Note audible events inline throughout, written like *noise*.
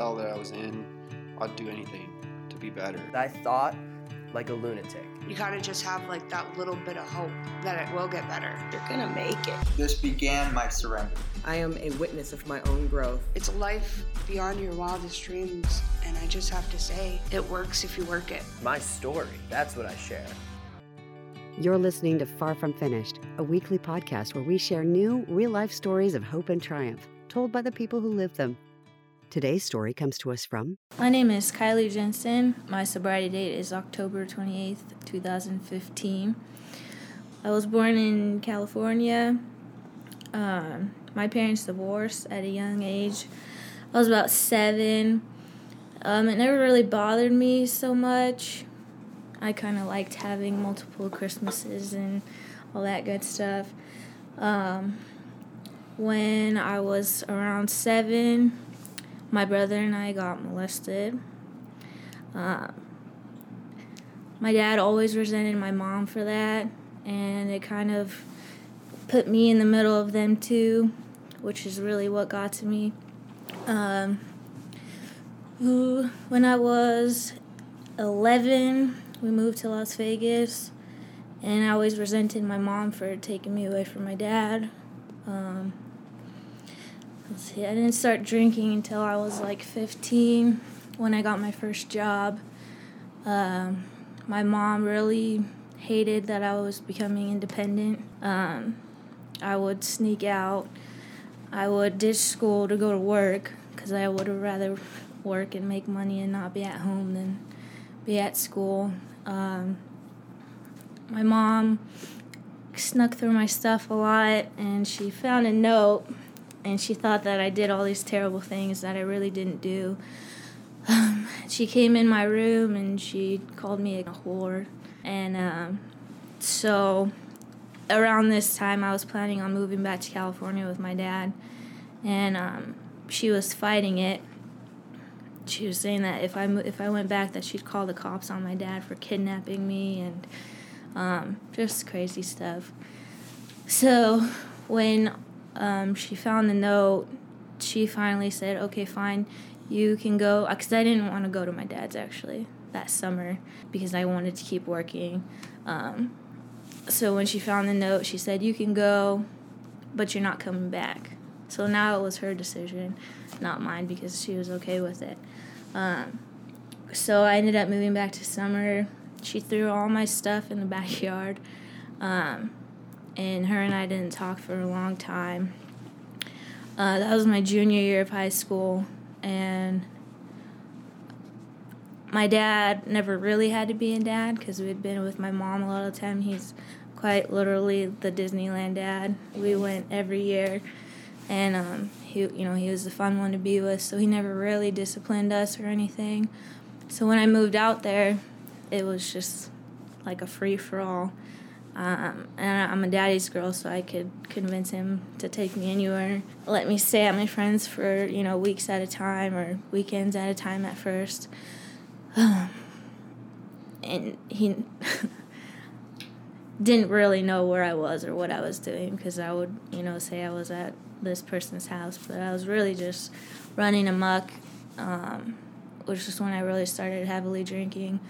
hell that I was in, I'd do anything to be better. I thought like a lunatic. You gotta just have like that little bit of hope that it will get better. You're gonna make it. This began my surrender. I am a witness of my own growth. It's a life beyond your wildest dreams, and I just have to say, it works if you work it. My story, that's what I share. You're listening to Far From Finished, a weekly podcast where we share new, real life stories of hope and triumph, told by the people who live them. Today's story comes to us from My name is Kylie Jensen. My sobriety date is October 28th, 2015. I was born in California. Um, my parents divorced at a young age. I was about seven. Um, it never really bothered me so much. I kind of liked having multiple Christmases and all that good stuff. Um, when I was around seven, my brother and I got molested. Uh, my dad always resented my mom for that, and it kind of put me in the middle of them too, which is really what got to me. Um, when I was 11, we moved to Las Vegas, and I always resented my mom for taking me away from my dad. Um, let's see, I didn't start drinking until I was like 15 when I got my first job. Um, my mom really hated that I was becoming independent. Um, I would sneak out. I would ditch school to go to work because I would have rather work and make money and not be at home than be at school. Um, my mom snuck through my stuff a lot and she found a note and she thought that I did all these terrible things that I really didn't do. Um, she came in my room and she called me a whore. And um, so around this time, I was planning on moving back to California with my dad. And um, she was fighting it. She was saying that if I if I went back, that she'd call the cops on my dad for kidnapping me and um, just crazy stuff. So when um, she found the note, she finally said, "Okay, fine, you can go." Because I didn't want to go to my dad's actually that summer because I wanted to keep working. Um, so when she found the note, she said, "You can go, but you're not coming back." So now it was her decision, not mine, because she was okay with it. Um, so I ended up moving back to Summer. She threw all my stuff in the backyard. Um, and her and I didn't talk for a long time. Uh, that was my junior year of high school, and my dad never really had to be a dad because we had been with my mom a lot of the time. He's quite literally the Disneyland dad. We went every year, and um, he, you know, he was the fun one to be with. So he never really disciplined us or anything. So when I moved out there, it was just like a free for all. Um, and I'm a daddy's girl, so I could convince him to take me anywhere. Let me stay at my friends for you know weeks at a time or weekends at a time at first. *sighs* And he *laughs* didn't really know where I was or what I was doing because I would you know say I was at this person's house, but I was really just running amok, um, which is when I really started heavily drinking.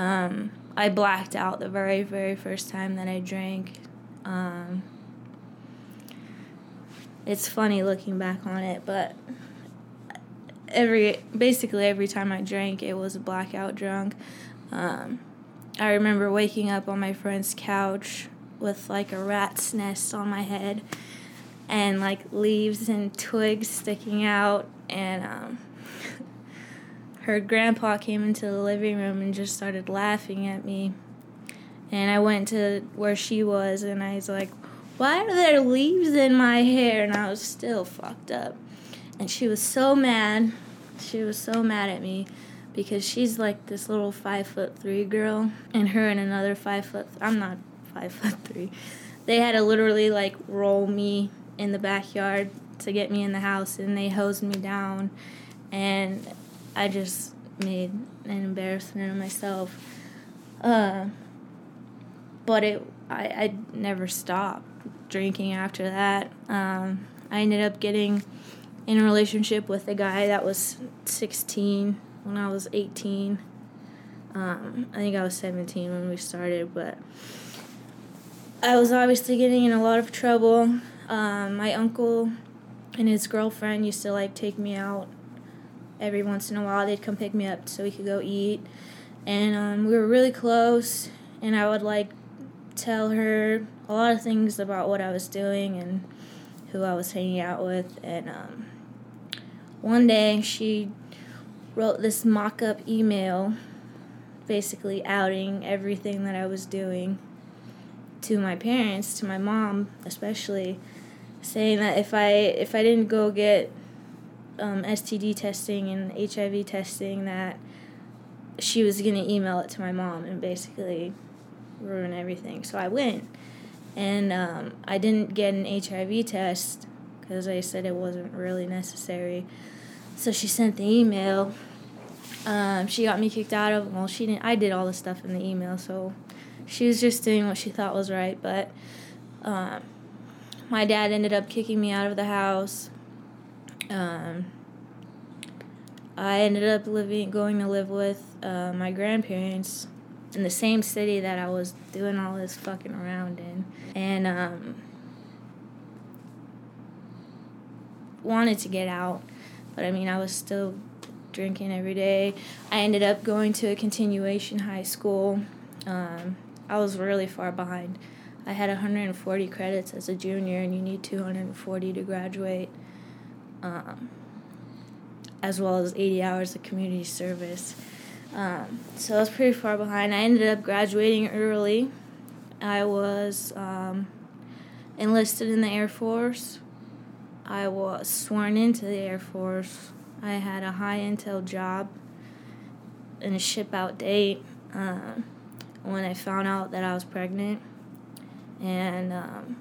Um, I blacked out the very, very first time that I drank. Um, it's funny looking back on it, but every basically every time I drank, it was a blackout drunk. Um, I remember waking up on my friend's couch with like a rat's nest on my head and like leaves and twigs sticking out and um, *laughs* her grandpa came into the living room and just started laughing at me. And I went to where she was and I was like, Why are there leaves in my hair? And I was still fucked up. And she was so mad. She was so mad at me because she's like this little five foot three girl, and her and another five foot. I'm not five foot three. They had to literally like roll me in the backyard to get me in the house, and they hosed me down, and I just made an embarrassment of myself. Uh, but it, I, I never stopped drinking after that. Um, I ended up getting in a relationship with a guy that was 16 when I was 18. Um, I think I was 17 when we started, but I was obviously getting in a lot of trouble. Um, my uncle and his girlfriend used to like take me out every once in a while. They'd come pick me up so we could go eat, and um, we were really close. And I would like tell her a lot of things about what I was doing and who I was hanging out with. And um, one day she wrote this mock up email basically outing everything that I was doing to my parents, to my mom especially, saying that if I if I didn't go get um, STD testing and HIV testing, that she was gonna email it to my mom and basically ruin everything. So I went, and um, I didn't get an HIV test because I said it wasn't really necessary. So she sent the email. Um, she got me kicked out of. Well, she didn't. I did all the stuff in the email, so she was just doing what she thought was right. But um, my dad ended up kicking me out of the house. Um, I ended up living, going to live with uh, my grandparents in the same city that I was doing all this fucking around in, and um, wanted to get out, but I mean I was still drinking every day. I ended up going to a continuation high school. Um, I was really far behind. I had 140 credits as a junior, and you need 240 to graduate, um, as well as 80 hours of community service. Um, so I was pretty far behind. I ended up graduating early. I was um, enlisted in the Air Force. I was sworn into the Air Force. I had a high intel job and a ship out date uh, when I found out that I was pregnant. And um,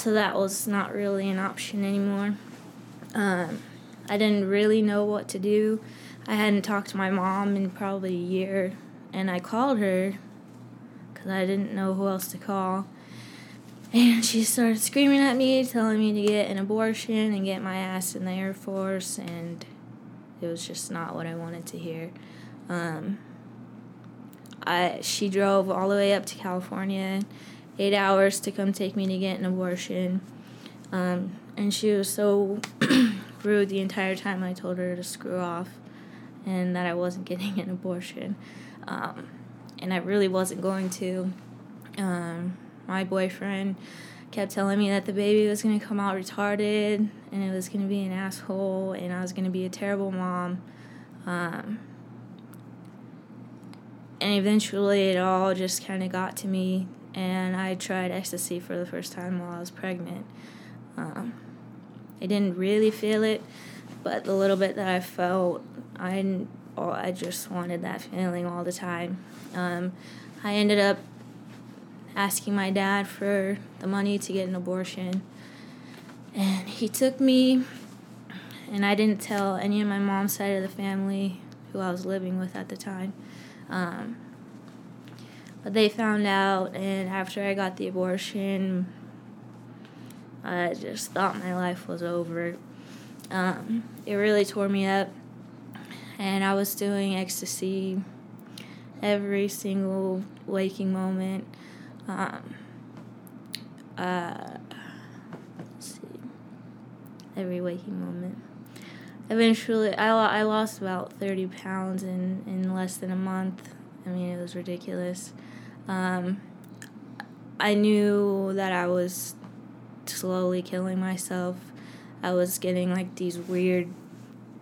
so that was not really an option anymore. Um, I didn't really know what to do. I hadn't talked to my mom in probably a year, and I called her because I didn't know who else to call. And she started screaming at me, telling me to get an abortion and get my ass in the Air Force, and it was just not what I wanted to hear. Um, I she drove all the way up to California, eight hours to come take me to get an abortion, um, and she was so *clears throat* rude the entire time. I told her to screw off, and that I wasn't getting an abortion, um, and I really wasn't going to. Um, my boyfriend kept telling me that the baby was going to come out retarded and it was going to be an asshole and I was going to be a terrible mom. Um, and eventually it all just kind of got to me and I tried ecstasy for the first time while I was pregnant. Um, I didn't really feel it, but the little bit that I felt, I oh, I just wanted that feeling all the time. Um, I ended up asking my dad for the money to get an abortion. And he took me, and I didn't tell any of my mom's side of the family who I was living with at the time. Um, but they found out, and after I got the abortion, I just thought my life was over. Um, it really tore me up, and I was doing ecstasy every single waking moment. Um, uh, let's see. Every waking moment. Eventually, I, I lost about 30 pounds in, in less than a month. I mean, it was ridiculous. Um, I knew that I was slowly killing myself. I was getting like these weird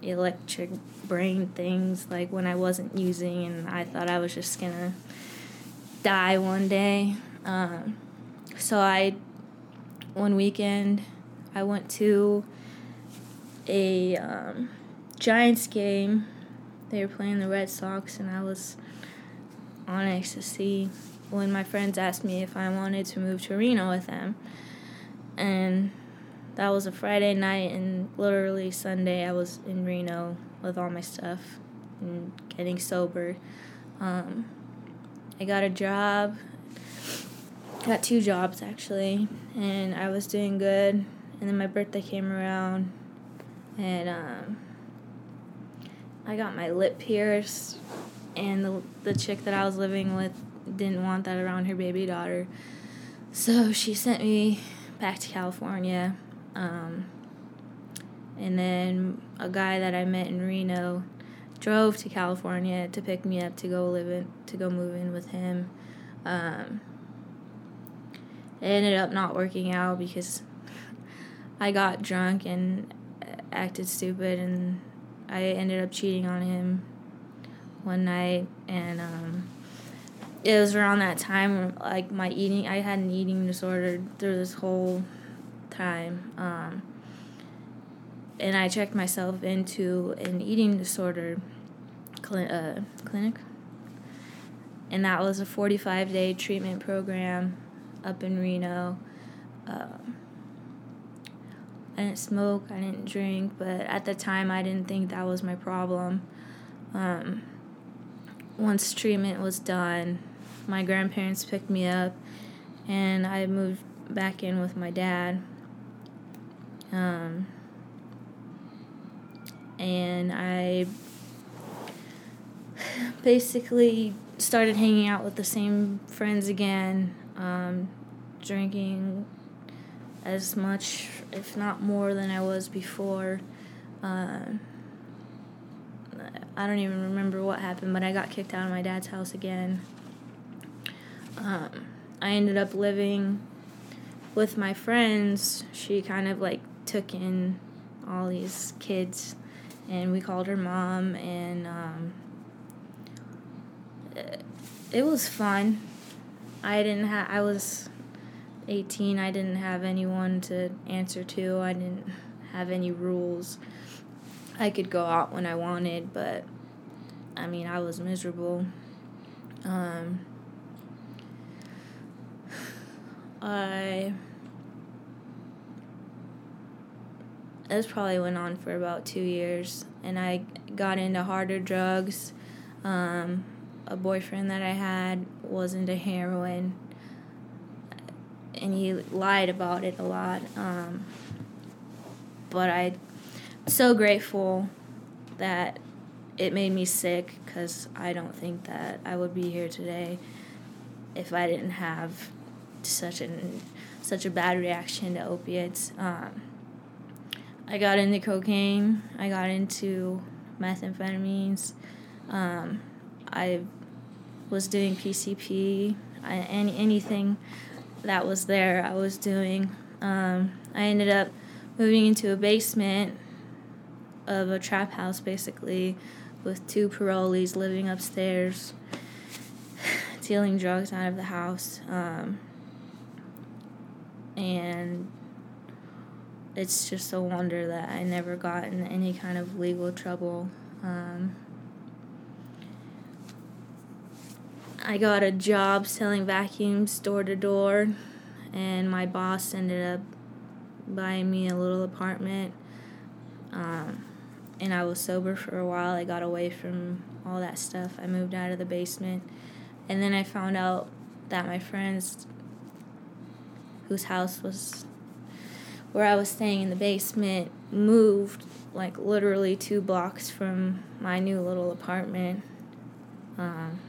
electric brain things like when I wasn't using and I thought I was just gonna die one day. Um, so I, one weekend, I went to a um, Giants game. They were playing the Red Sox, and I was on ecstasy when my friends asked me if I wanted to move to Reno with them. And that was a Friday night, and literally Sunday I was in Reno with all my stuff and getting sober. Um, I got a job got two jobs actually, and I was doing good. And then my birthday came around. and um, I got my lip pierced, and the the chick that I was living with didn't want that around her baby daughter, so she sent me back to California. Um, and then a guy that I met in Reno drove to California to pick me up to go live in to go move in with him. Um, it ended up not working out because *laughs* I got drunk and acted stupid, and I ended up cheating on him one night, and um, it was around that time like my eating. I had an eating disorder through this whole time. Um, and I checked myself into an eating disorder cl- uh, clinic. And that was a 45 day treatment program up in Reno. Um, I didn't smoke, I didn't drink, but at the time I didn't think that was my problem. Um, once treatment was done, my grandparents picked me up and I moved back in with my dad. Um, and I *sighs* basically started hanging out with the same friends again, um, drinking as much, if not more, than I was before. Uh, I don't even remember what happened, but I got kicked out of my dad's house again. Um, I ended up living with my friends. She kind of like took in all these kids and we called her mom and um, it, was fun i didn't have i was 18 i didn't have anyone to answer to i didn't have any rules i could go out when i wanted but i mean i was miserable um, i this probably went on for about two years, and I got into harder drugs. Um, a boyfriend that I had was into heroin, and he lied about it a lot. Um, but I'm so grateful that it made me sick because I don't think that I would be here today if I didn't have such an such a bad reaction to opiates. Um, I got into cocaine. I got into methamphetamines. Um, I was doing PCP. I, any anything that was there, I was doing. Um, I ended up moving into a basement of a trap house, basically, with two parolees living upstairs, *sighs* dealing drugs out of the house. Um, and it's just a wonder that I never got in any kind of legal trouble. Um, I got a job selling vacuums door to door, and my boss ended up buying me a little apartment. Um, and I was sober for a while. I got away from all that stuff. I moved out of the basement. And then I found out that my friends, whose house was where I was staying in the basement moved like literally two blocks from my new little apartment. Um,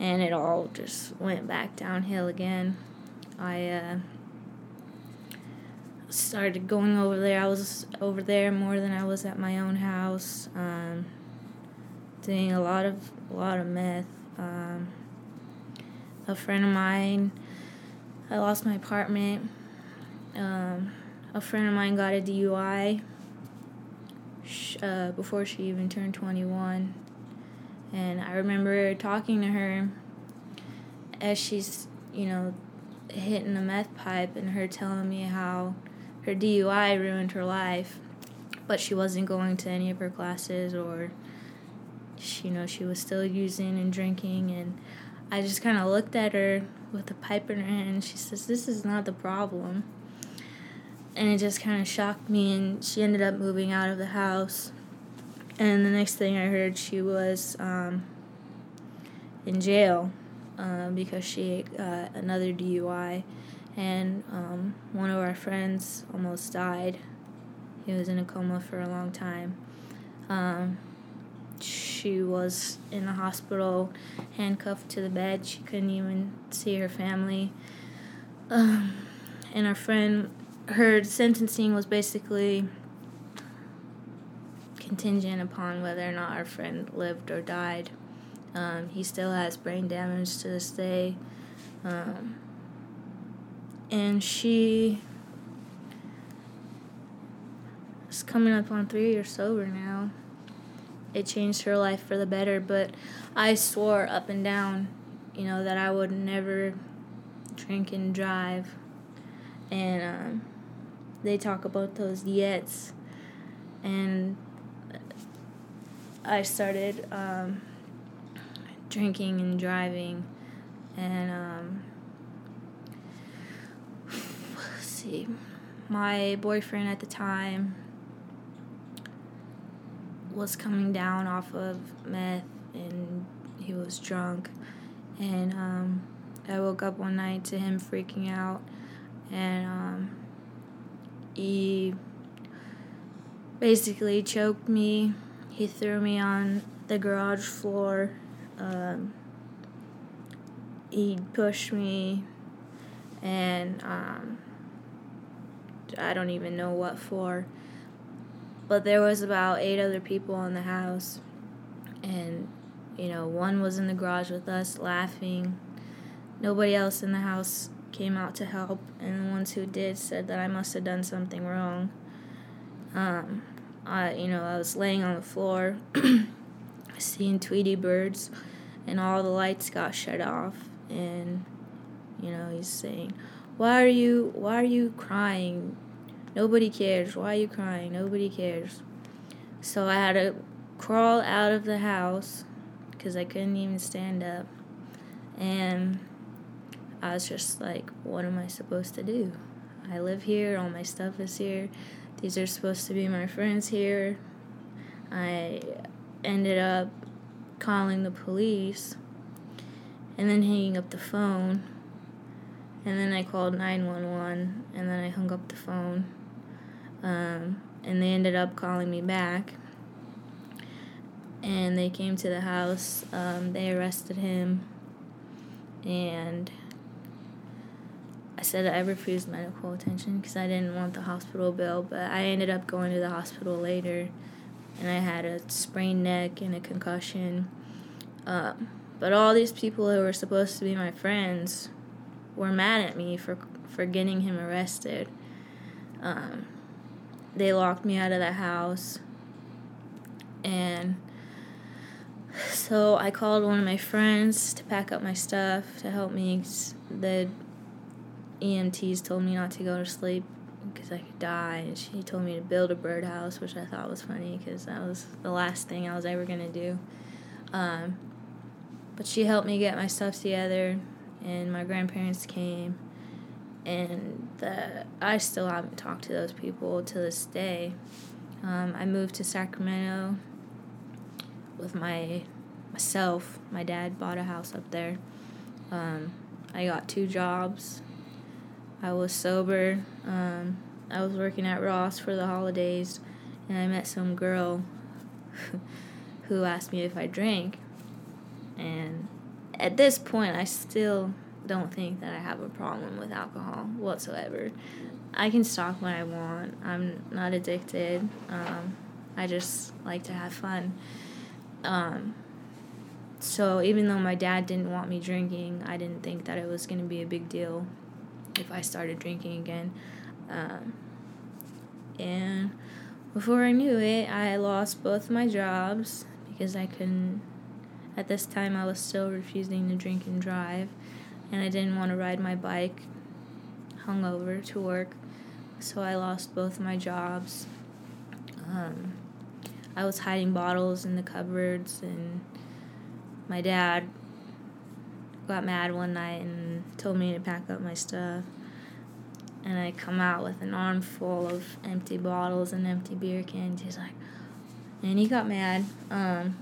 and it all just went back downhill again. I uh, started going over there. I was over there more than I was at my own house, um, doing a lot of a lot of meth. Um, a friend of mine, I lost my apartment um, a friend of mine got a DUI uh, before she even turned 21. And I remember talking to her as she's, you know, hitting the meth pipe and her telling me how her DUI ruined her life, but she wasn't going to any of her classes or, she, you know, she was still using and drinking. And I just kind of looked at her with the pipe in her hand and she says, This is not the problem and it just kind of shocked me and she ended up moving out of the house and the next thing i heard she was um, in jail um, because she got another dui and um, one of our friends almost died He was in a coma for a long time. Um, she was in the hospital, handcuffed to the bed. She couldn't even see her family. Um, and our friend, her sentencing was basically contingent upon whether or not our friend lived or died. Um, he still has brain damage to this day. And she is coming up on three years sober now. It changed her life for the better, but I swore up and down, you know, that I would never drink and drive. And um, they talk about those yets, and I started um, drinking and driving, and um, let's see, my boyfriend at the time was coming down off of meth, and he was drunk, and um, I woke up one night to him freaking out, and um, he basically choked me. He threw me on the garage floor. Um, he pushed me, and um, I don't even know what for. But there was about eight other people in the house, and you know, one was in the garage with us laughing. Nobody else in the house came out to help, and the ones who did said that I must have done something wrong. Um, I, you know, I was laying on the floor, *clears throat* seeing Tweety birds, and all the lights got shut off. And, you know, he's saying, "Why are you? Why are you crying? Nobody cares. Why are you crying? Nobody cares." So I had to crawl out of the house because I couldn't even stand up, and I was just like, "What am I supposed to do? I live here. All my stuff is here." These are supposed to be my friends here. I ended up calling the police and then hanging up the phone. And then I called 911 and then I hung up the phone. Um, and they ended up calling me back. And they came to the house. Um, they arrested him. And I said I refused medical attention because I didn't want the hospital bill, but I ended up going to the hospital later, and I had a sprained neck and a concussion. Um, but all these people who were supposed to be my friends were mad at me for for getting him arrested. Um, they locked me out of the house, and so I called one of my friends to pack up my stuff to help me. The EMTs told me not to go to sleep because I could die. And she told me to build a birdhouse, which I thought was funny because that was the last thing I was ever to do. Um, but she helped me get my stuff together, and my grandparents came. And the, I still haven't talked to those people to this day. Um, I moved to Sacramento with my myself. My dad bought a house up there. Um, I got two jobs I was sober. Um, I was working at Ross for the holidays, and I met some girl *laughs* who asked me if I drank. And at this point, I still don't think that I have a problem with alcohol whatsoever. I can stop when I want. I'm not addicted. Um, I just like to have fun. Um, so even though my dad didn't want me drinking, I didn't think that it was going to be a big deal if I started drinking again. Um, and before I knew it, I lost both my jobs because I couldn't. At this time, I was still refusing to drink and drive, and I didn't want to ride my bike hungover to work, so I lost both my jobs. Um, I was hiding bottles in the cupboards, and my dad got mad one night and told me to pack up my stuff. And I come out with an armful of empty bottles and empty beer cans. He's like, and he got mad. Um,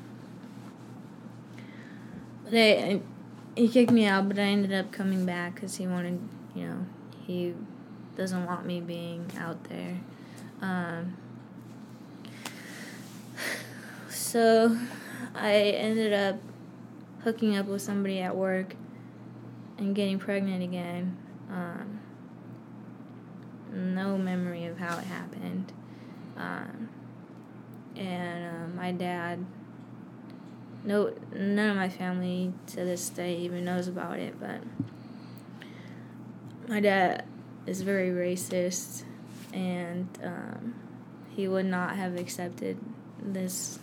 they he kicked me out, but I ended up coming back because he wanted, you know, he doesn't want me being out there. Um, so I ended up hooking up with somebody at work and getting pregnant again. Um, no memory of how it happened. Um, and uh, my dad no, none of my family to this day even knows about it, but my dad is very racist and um, he would not have accepted this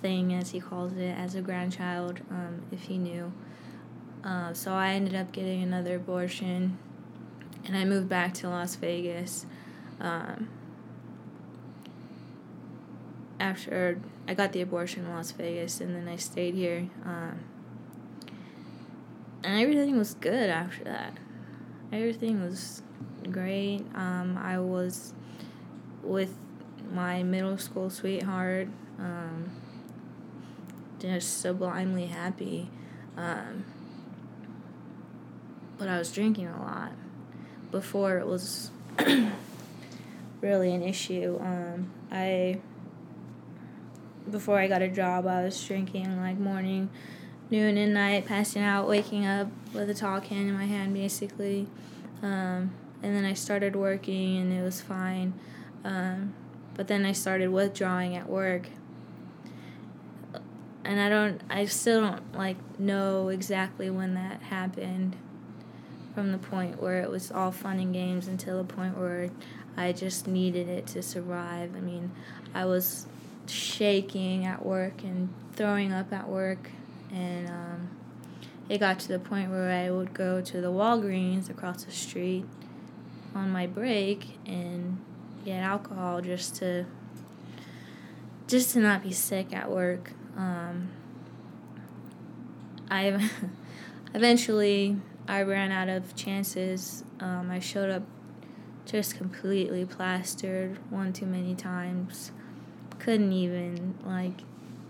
thing, as he calls it, as a grandchild um, if he knew. Uh, so I ended up getting another abortion, and I moved back to Las Vegas. Um, after I got the abortion in Las Vegas, and then I stayed here, um, and everything was good after that. Everything was great. Um, I was with my middle school sweetheart. Um, just sublimely happy. Um, but I was drinking a lot before it was *clears throat* really an issue. Um, I before I got a job, I was drinking like morning, noon, and night, passing out, waking up with a tall can in my hand, basically. Um, and then I started working, and it was fine. Um, but then I started withdrawing at work, and I don't, I still don't like know exactly when that happened from the point where it was all fun and games until the point where I just needed it to survive. I mean, I was shaking at work and throwing up at work, and um, it got to the point where I would go to the Walgreens across the street on my break and get alcohol just to just to not be sick at work. Um, I *laughs* eventually I ran out of chances. Um, I showed up just completely plastered one too many times. Couldn't even like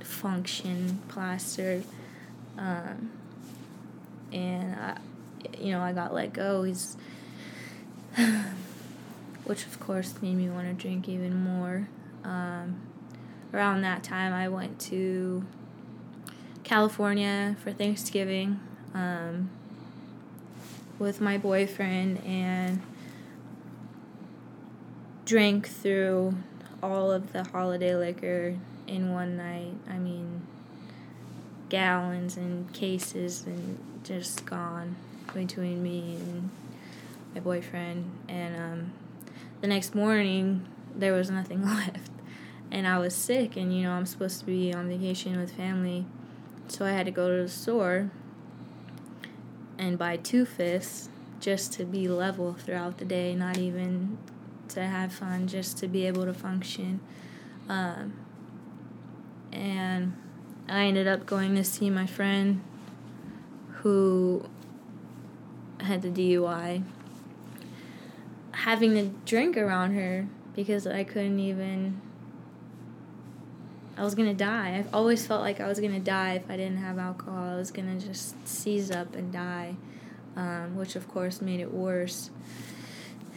function plastered. Um, and I, you know, I got let go. He's, *sighs* which of course made me want to drink even more. Um, around that time, I went to California for Thanksgiving. Um, with my boyfriend and drank through all of the holiday liquor in one night. I mean, gallons and cases and just gone between me and my boyfriend. And um, the next morning, there was nothing *laughs* left. And I was sick, and you know, I'm supposed to be on vacation with family. So I had to go to the store and buy two fifths just to be level throughout the day, not even to have fun, just to be able to function. Um, and I ended up going to see my friend who had the DUI, having to drink around her because I couldn't even. I was gonna die. I've always felt like I was gonna die if I didn't have alcohol. I was gonna just seize up and die, um, which of course made it worse. *laughs*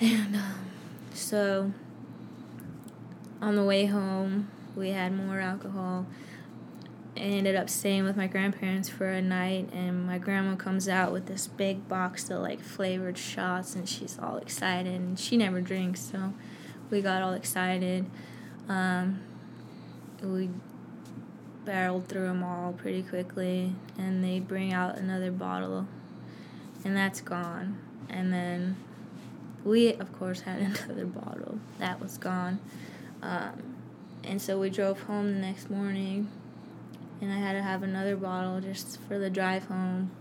And um, so on the way home, we had more alcohol. I ended up staying with my grandparents for a night, and my grandma comes out with this big box of like flavored shots, and she's all excited. And she never drinks, so we got all excited. Um, we barreled through them all pretty quickly, and they bring out another bottle, and that's gone. And then we, of course, had *laughs* another bottle that was gone. Um, and so we drove home the next morning, and I had to have another bottle just for the drive home.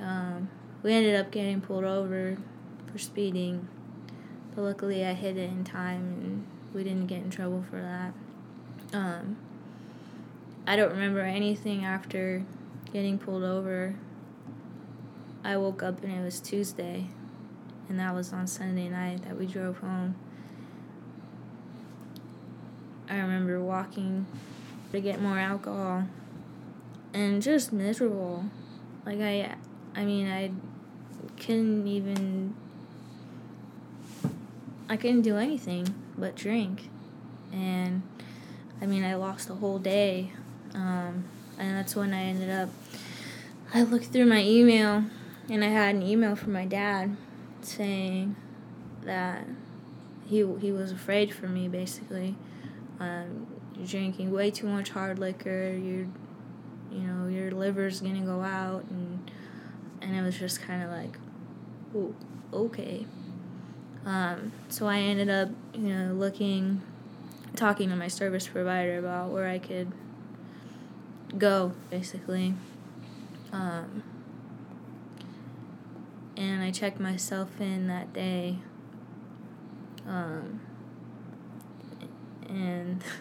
Um, we ended up getting pulled over for speeding, but luckily I hit it in time and we didn't get in trouble for that. Um, I don't remember anything after getting pulled over. I woke up and it was Tuesday, and that was on Sunday night that we drove home. I remember walking to get more alcohol and just miserable. Like I I mean I couldn't even I couldn't do anything but drink. And I mean, I lost a whole day. Um, and that's when I ended up. I looked through my email and I had an email from my dad saying that he, he was afraid for me, basically. Um, you're drinking way too much hard liquor, you're, you know, your liver's gonna go out, and, and it was just kind of like, oh, okay. Um, so I ended up, you know, looking, talking to my service provider about where I could go, basically. Um, and I checked myself in that day. Um, and *laughs*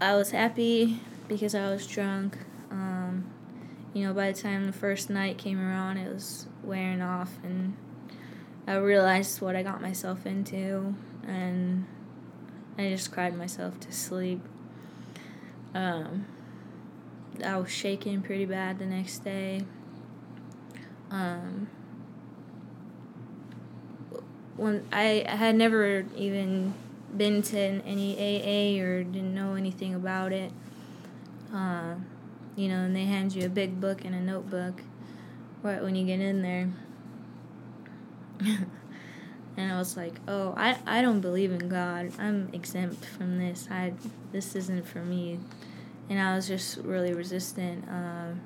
I was happy because I was drunk. Um, you know, by the time the first night came around, it was wearing off, and I realized what I got myself into, and I just cried myself to sleep. Um, I was shaking pretty bad the next day. Um, when I, I had never even been to any AA or didn't know anything about it. Uh, you know, and they hand you a big book and a notebook right when you get in there. *laughs* and I was like, "Oh, I, I don't believe in God. I'm exempt from this. I this isn't for me." And I was just really resistant. Um,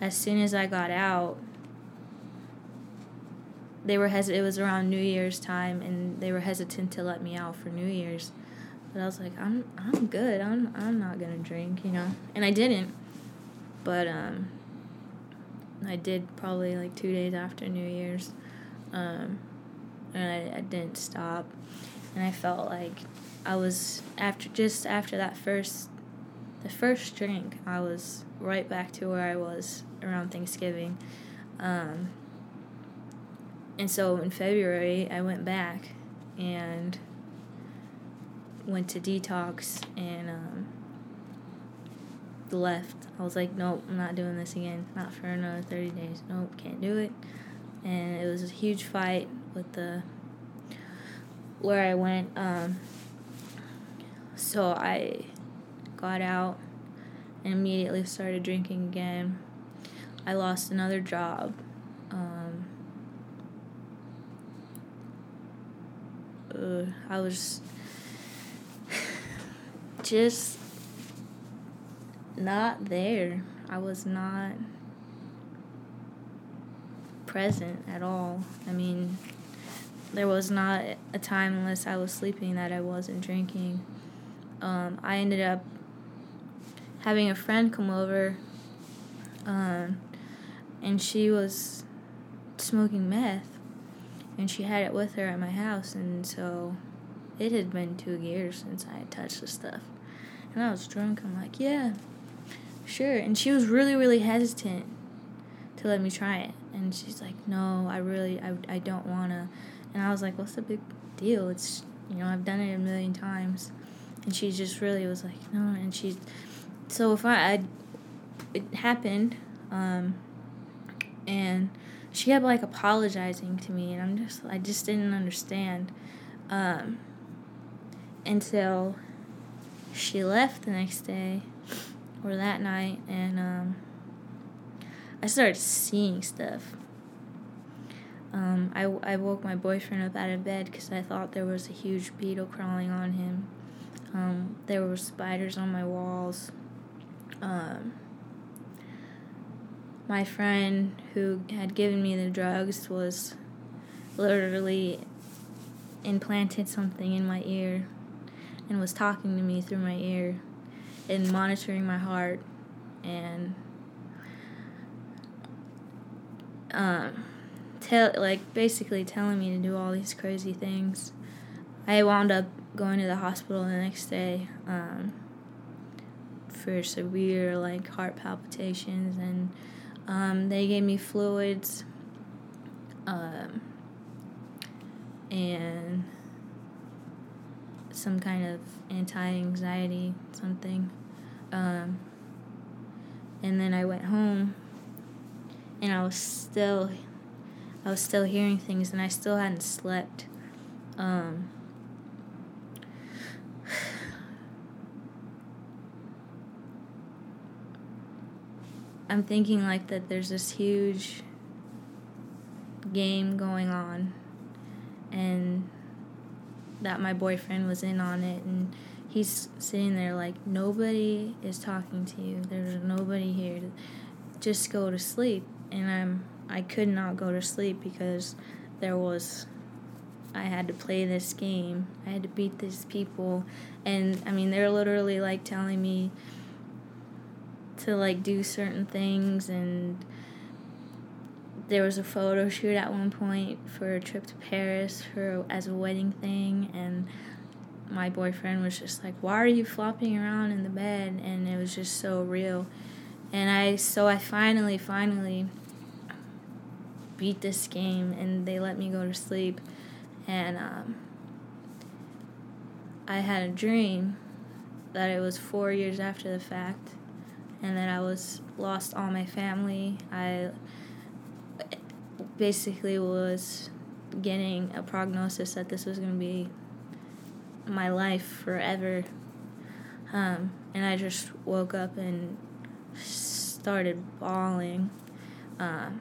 as soon as I got out, they were hes- it was around New Year's time and they were hesitant to let me out for New Year's. But I was like, I'm I'm good. I'm I'm not gonna drink, you know. And I didn't. But um I did probably like two days after New Year's. Um and I, I didn't stop. And I felt like I was after just after that first the first drink, I was right back to where I was around Thanksgiving. Um, and so in February, I went back and went to detox and um, left. I was like, nope, I'm not doing this again. Not for another 30 days. Nope, can't do it. And it was a huge fight with the where I went. Um, so I got out and immediately started drinking again. I lost another job. Um, uh, I was *sighs* just not there. I was not present at all. I mean, there was not a time unless I was sleeping that I wasn't drinking. Um, I ended up having a friend come over, um, and she was smoking meth, and she had it with her at my house, and so it had been two years since I had touched the stuff, and I was drunk. I'm like, yeah, sure, and she was really, really hesitant to let me try it, and she's like, no, I really, I, I don't wanna, and I was like, what's the big deal? It's you know I've done it a million times, and she just really was like, no, and she so if I, I it happened, um, and she kept like apologizing to me, and I'm just I just didn't understand, um, until she left the next day, or that night, and um, I started seeing stuff. Um, I, I woke my boyfriend up out of bed because I thought there was a huge beetle crawling on him. Um, there were spiders on my walls um, my friend who had given me the drugs was literally implanted something in my ear and was talking to me through my ear and monitoring my heart and um, tell like basically telling me to do all these crazy things. I wound up going to the hospital the next day. Um, for severe like heart palpitations and um, they gave me fluids um, and some kind of anti-anxiety something um, and then i went home and i was still i was still hearing things and i still hadn't slept um, I'm thinking like that there's this huge game going on and that my boyfriend was in on it and he's sitting there like nobody is talking to you. There's nobody here. Just go to sleep. And i'm i could not go to sleep because there was i had to play this game. I had to beat these people. And i mean they're literally like telling me to like do certain things and there was a photo shoot at one point for a trip to Paris for as a wedding thing and my boyfriend was just like why are you flopping around in the bed? And it was just so real. And I so I finally finally beat this game and they let me go to sleep. And um, I had a dream that it was 4 years after the fact and then I was lost all my family I basically was getting a prognosis that this was going to be my life forever. Um, and I just woke up and started bawling. Um,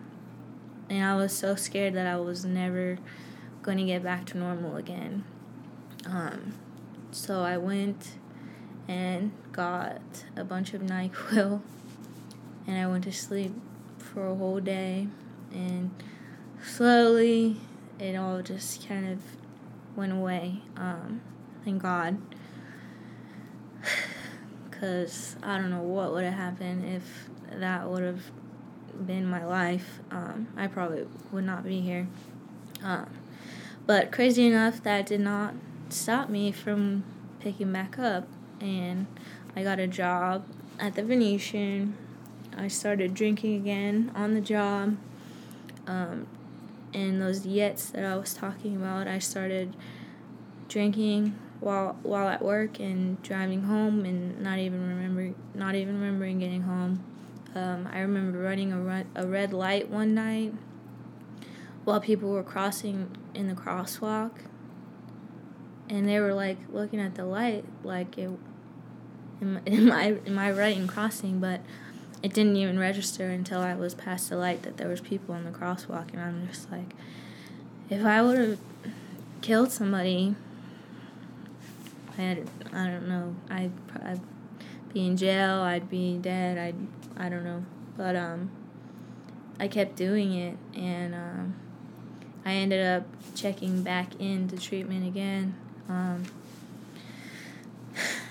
and I was so scared that I was never going to get back to normal again. Um, so I went and got a bunch of NyQuil and I went to sleep for a whole day and slowly it all just kind of went away. Um, thank God. *sighs* Because I don't know what would have happened if that would have been my life. Um, I probably would not be here. Um, but crazy enough, that did not stop me from picking back up. And I got a job at the Venetian. I started drinking again on the job. Um, and those yets that I was talking about, I started drinking while while at work and driving home and not even remember not even remembering getting home. Um, I remember running a run, a red light one night while people were crossing in the crosswalk, and they were like looking at the light like it. Am, am I am I right in *laughs* crossing? But it didn't even register until I was past the light that there was people in the crosswalk, and I'm just like, if I would have killed somebody, I had I don't know I'd, I'd be in jail, I'd be dead, I'd I don't know, but um, I kept doing it, and um, I ended up checking back into treatment again. Um,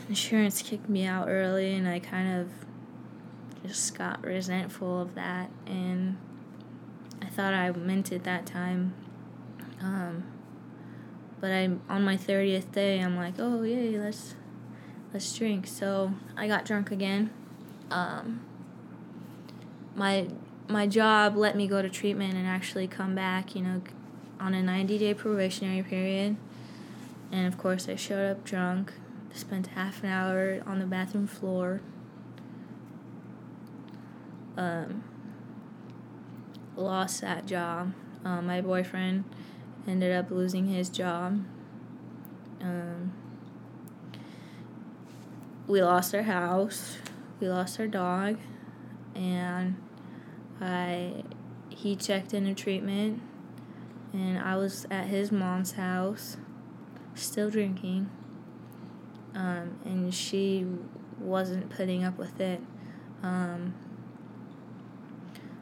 insurance kicked me out early, and I kind of just got resentful of that and I thought I meant it that time. Um, but I'm on my 30th day I'm like, "Oh, yay, let's let's drink." So, I got drunk again. Um, my my job let me go to treatment and actually come back, you know, on a 90-day probationary period. And of course, I showed up drunk, spent half an hour on the bathroom floor um, lost that job. Um, my boyfriend ended up losing his job. Um, we lost our house. We lost our dog, and I he checked into treatment, and I was at his mom's house, still drinking. Um, and she wasn't putting up with it. Um,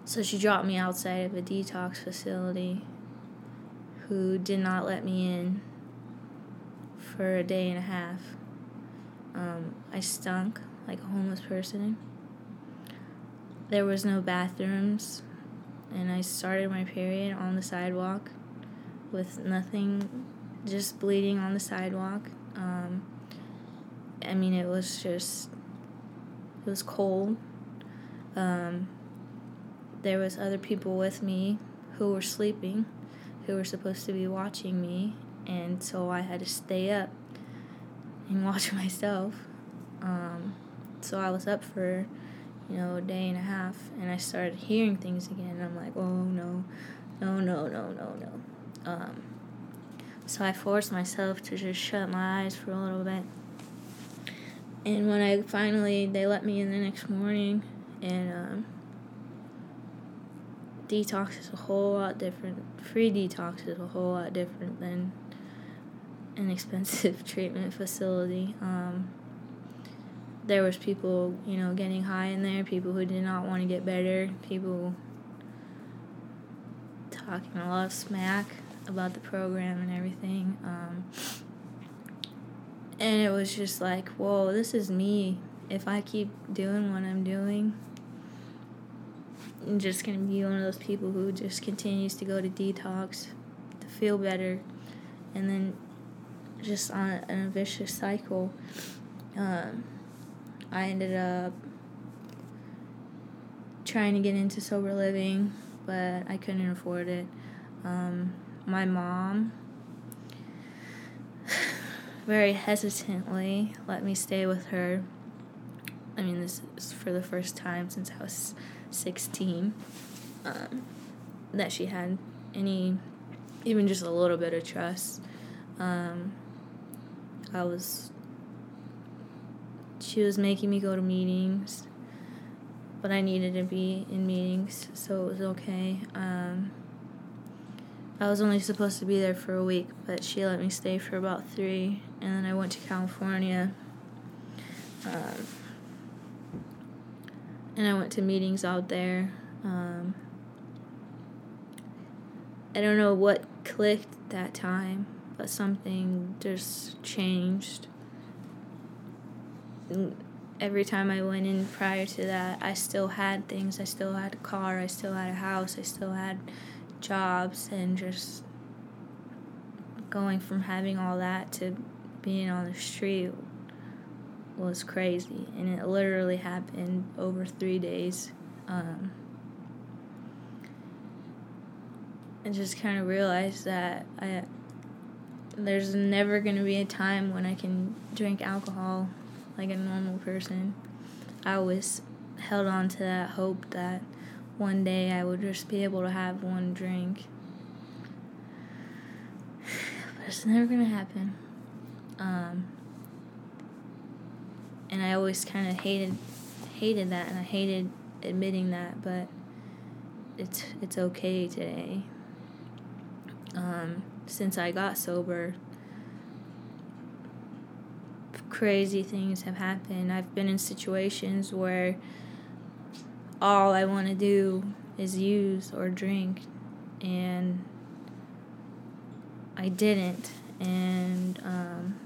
so she dropped me outside of a detox facility who did not let me in for a day and a half. Um, I stunk like a homeless person. There was no bathrooms, and I started my period on the sidewalk with nothing, just bleeding on the sidewalk. I mean, it was just, it was cold. Um, there was other people with me who were sleeping who were supposed to be watching me and so i had to stay up and *laughs* watch myself. Um, so i was up for you know a day and a half and i started hearing things again. And i'm like oh no no no no no no. Um, so i forced myself to just shut my eyes for a little bit and when i finally they let me in the next morning and um, detox is a whole lot different. Free detox is a whole lot different than an *laughs* expensive *laughs* treatment facility. Um, there was people, you know, getting high in there, people who did not want to get better, people talking a lot of smack about the program and everything. Um, and it was just like, whoa, this is me. If I keep doing what I'm doing, I'm just gonna be one of those people who just continues to go to detox to feel better, and then just on a, in a vicious cycle. Um, I ended up trying to get into sober living, but I couldn't afford it. Um, my mom very hesitantly let me stay with her. I mean, this is for the first time since I was 16 um, that she had any, even just a little bit of trust. Um, I was, she was making me go to meetings, but I needed to be in meetings, so it was okay. Um, I was only supposed to be there for a week, but she let me stay for about three, and then I went to California. Um, and I went to meetings out there. Um, I don't know what clicked that time, but something just changed. Every time I went in prior to that, I still had things. I still had a car, I still had a house, I still had jobs and just going from having all that to being on the street was crazy and it literally happened over three days um, i just kind of realized that i there's never going to be a time when i can drink alcohol like a normal person i always held on to that hope that one day I would just be able to have one drink. *sighs* But it's never gonna happen. Um, and I always kind of hated hated that, and I hated admitting that, but it's it's okay today. Um, since I got sober, crazy things have happened. I've been in situations where all I want to do is use or drink. And I didn't. And um,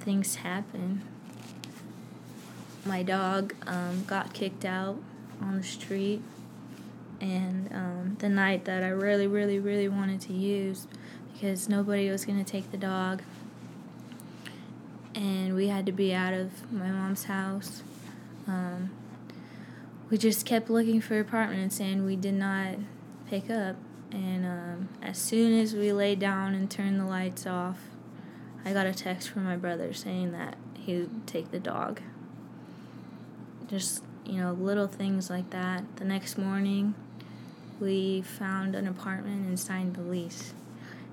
things happen. My dog um, got kicked out on the street. And um, the night that I really, really, really wanted to use because nobody was going to take the dog. And we had to be out of my mom's house um, we just kept looking for apartments and we did not pick up. And um, as soon as we laid down and turned the lights off, I got a text from my brother saying that he would take the dog. Just, you know, little things like that. The next morning, we found an apartment and signed the lease.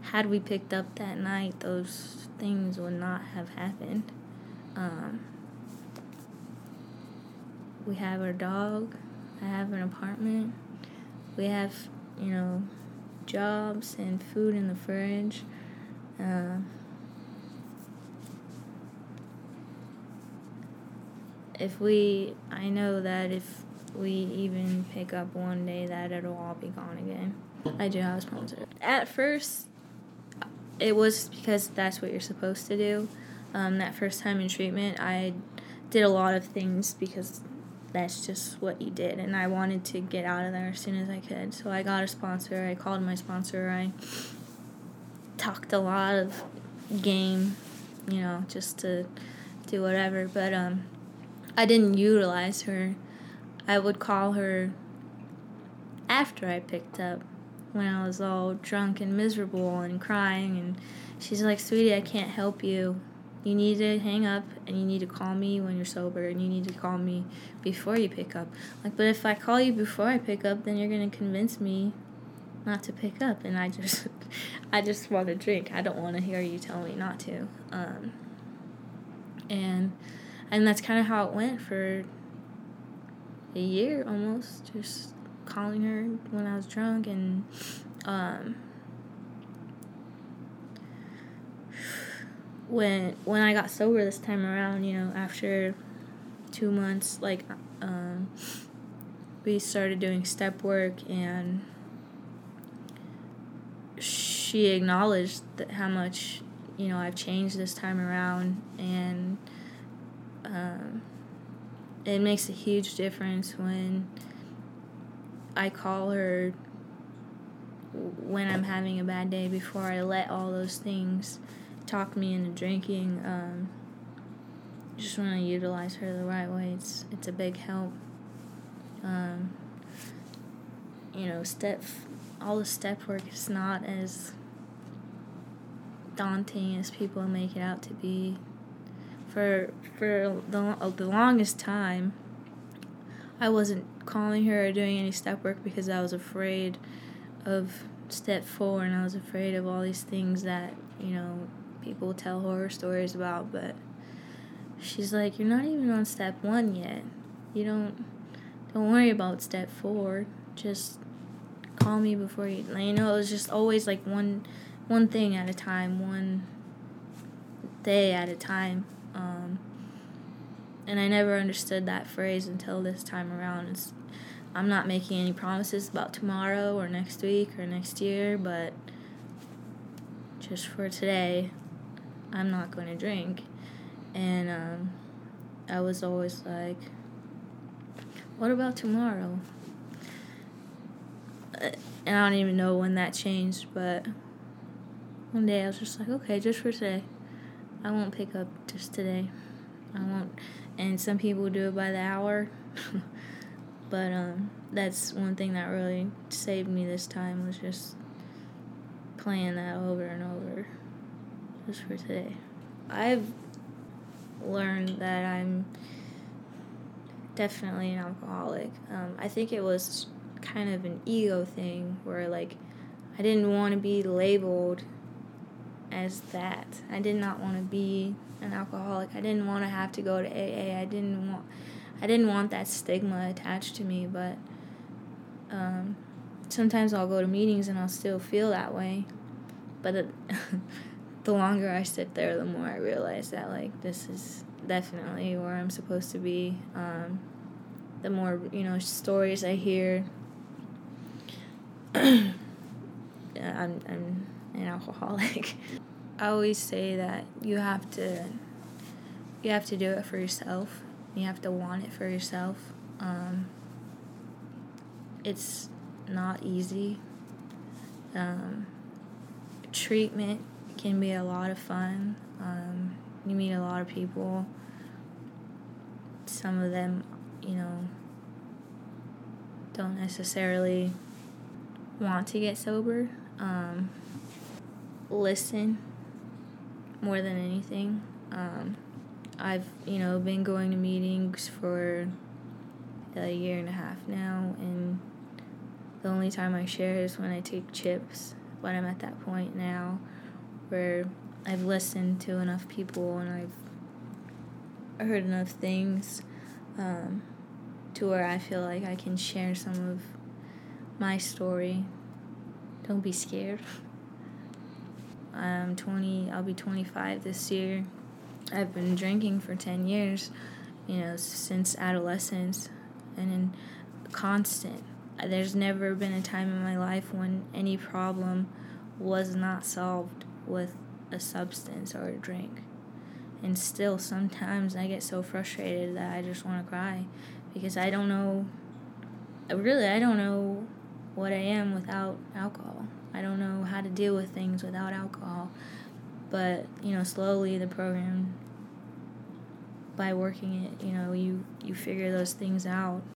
Had we picked up that night, those things would not have happened. Um, we have our dog. I have an apartment. We have, you know, jobs and food in the fridge. Uh, if we, I know that if we even pick up one day, that it'll all be gone again. I do have a sponsor. At first, it was because that's what you're supposed to do. Um, that first time in treatment, I did a lot of things because that's just what you did. And I wanted to get out of there as soon as I could. So I got a sponsor. I called my sponsor. I talked a lot of game, you know, just to do whatever. But um, I didn't utilize her. I would call her after I picked up when I was all drunk and miserable and crying. And she's like, Sweetie, I can't help you you need to hang up and you need to call me when you're sober and you need to call me before you pick up. Like, but if I call you before I pick up, then you're gonna convince me not to pick up, and I just, *laughs* I just want to drink. I don't want to hear you tell me not to. Um, and, and that's kind of how it went for a year almost. Just calling her when I was drunk and um, when when I got sober this time around, you know, after two months, like um, we started doing step work and she acknowledged that how much you know I've changed this time around and um, it makes a huge difference when I call her when I'm having a bad day before I let all those things talk me into drinking. Um, just want to utilize her the right way. It's it's a big help. Um, you know, step all the step work is not as daunting as people make it out to be. For for the the longest time, I wasn't calling her or doing any step work because I was afraid of step four and I was afraid of all these things that you know people tell horror stories about. But she's like, you're not even on step one yet. You don't don't worry about step four. Just call me before you. You know, it was just always like one one thing at a time, one day at a time. And I never understood that phrase until this time around. It's, I'm not making any promises about tomorrow or next week or next year, but just for today, I'm not going to drink. And um, I was always like, what about tomorrow? Uh, and I don't even know when that changed, but one day I was just like, okay, just for today. I won't pick up just today. I won't. And some people do it by the hour. *laughs* but um, that's one thing that really saved me this time was just playing that over and over just for today. I've learned that I'm definitely an alcoholic. Um, I think it was kind of an ego thing where, like, I didn't want to be labeled as that. I did not want to be an alcoholic. I didn't want to have to go to AA. I didn't want I didn't want that stigma attached to me, but um, sometimes I'll go to meetings and I'll still feel that way. But it, *laughs* the longer I sit there, the more I realize that like this is definitely where I'm supposed to be. Um, the more you know stories I hear, *clears throat* I'm I'm an alcoholic. *laughs* I always say that you have to you have to do it for yourself. You have to want it for yourself. Um, it's not easy. Um, treatment can be a lot of fun. Um, you meet a lot of people. Some of them, you know, don't necessarily want to get sober. Um, listen more than anything. Um, I've, you know, been going to meetings for a year and a half now, and the only time I share is when I take chips. But I'm at that point now where I've listened to enough people and I've heard enough things um, to where I feel like I can share some of my story. Don't be scared. *laughs* I'm 20, I'll be 25 this year. I've been drinking for 10 years, you know, since adolescence and in constant. Uh, there's never been a time in my life when any problem was not solved with a substance or a drink. And still, sometimes I get so frustrated that I just want to cry because I don't know, really, I don't know what I am without alcohol. I don't know how to deal with things without alcohol. But, you know, slowly the program by working it, you know, you you figure those things out.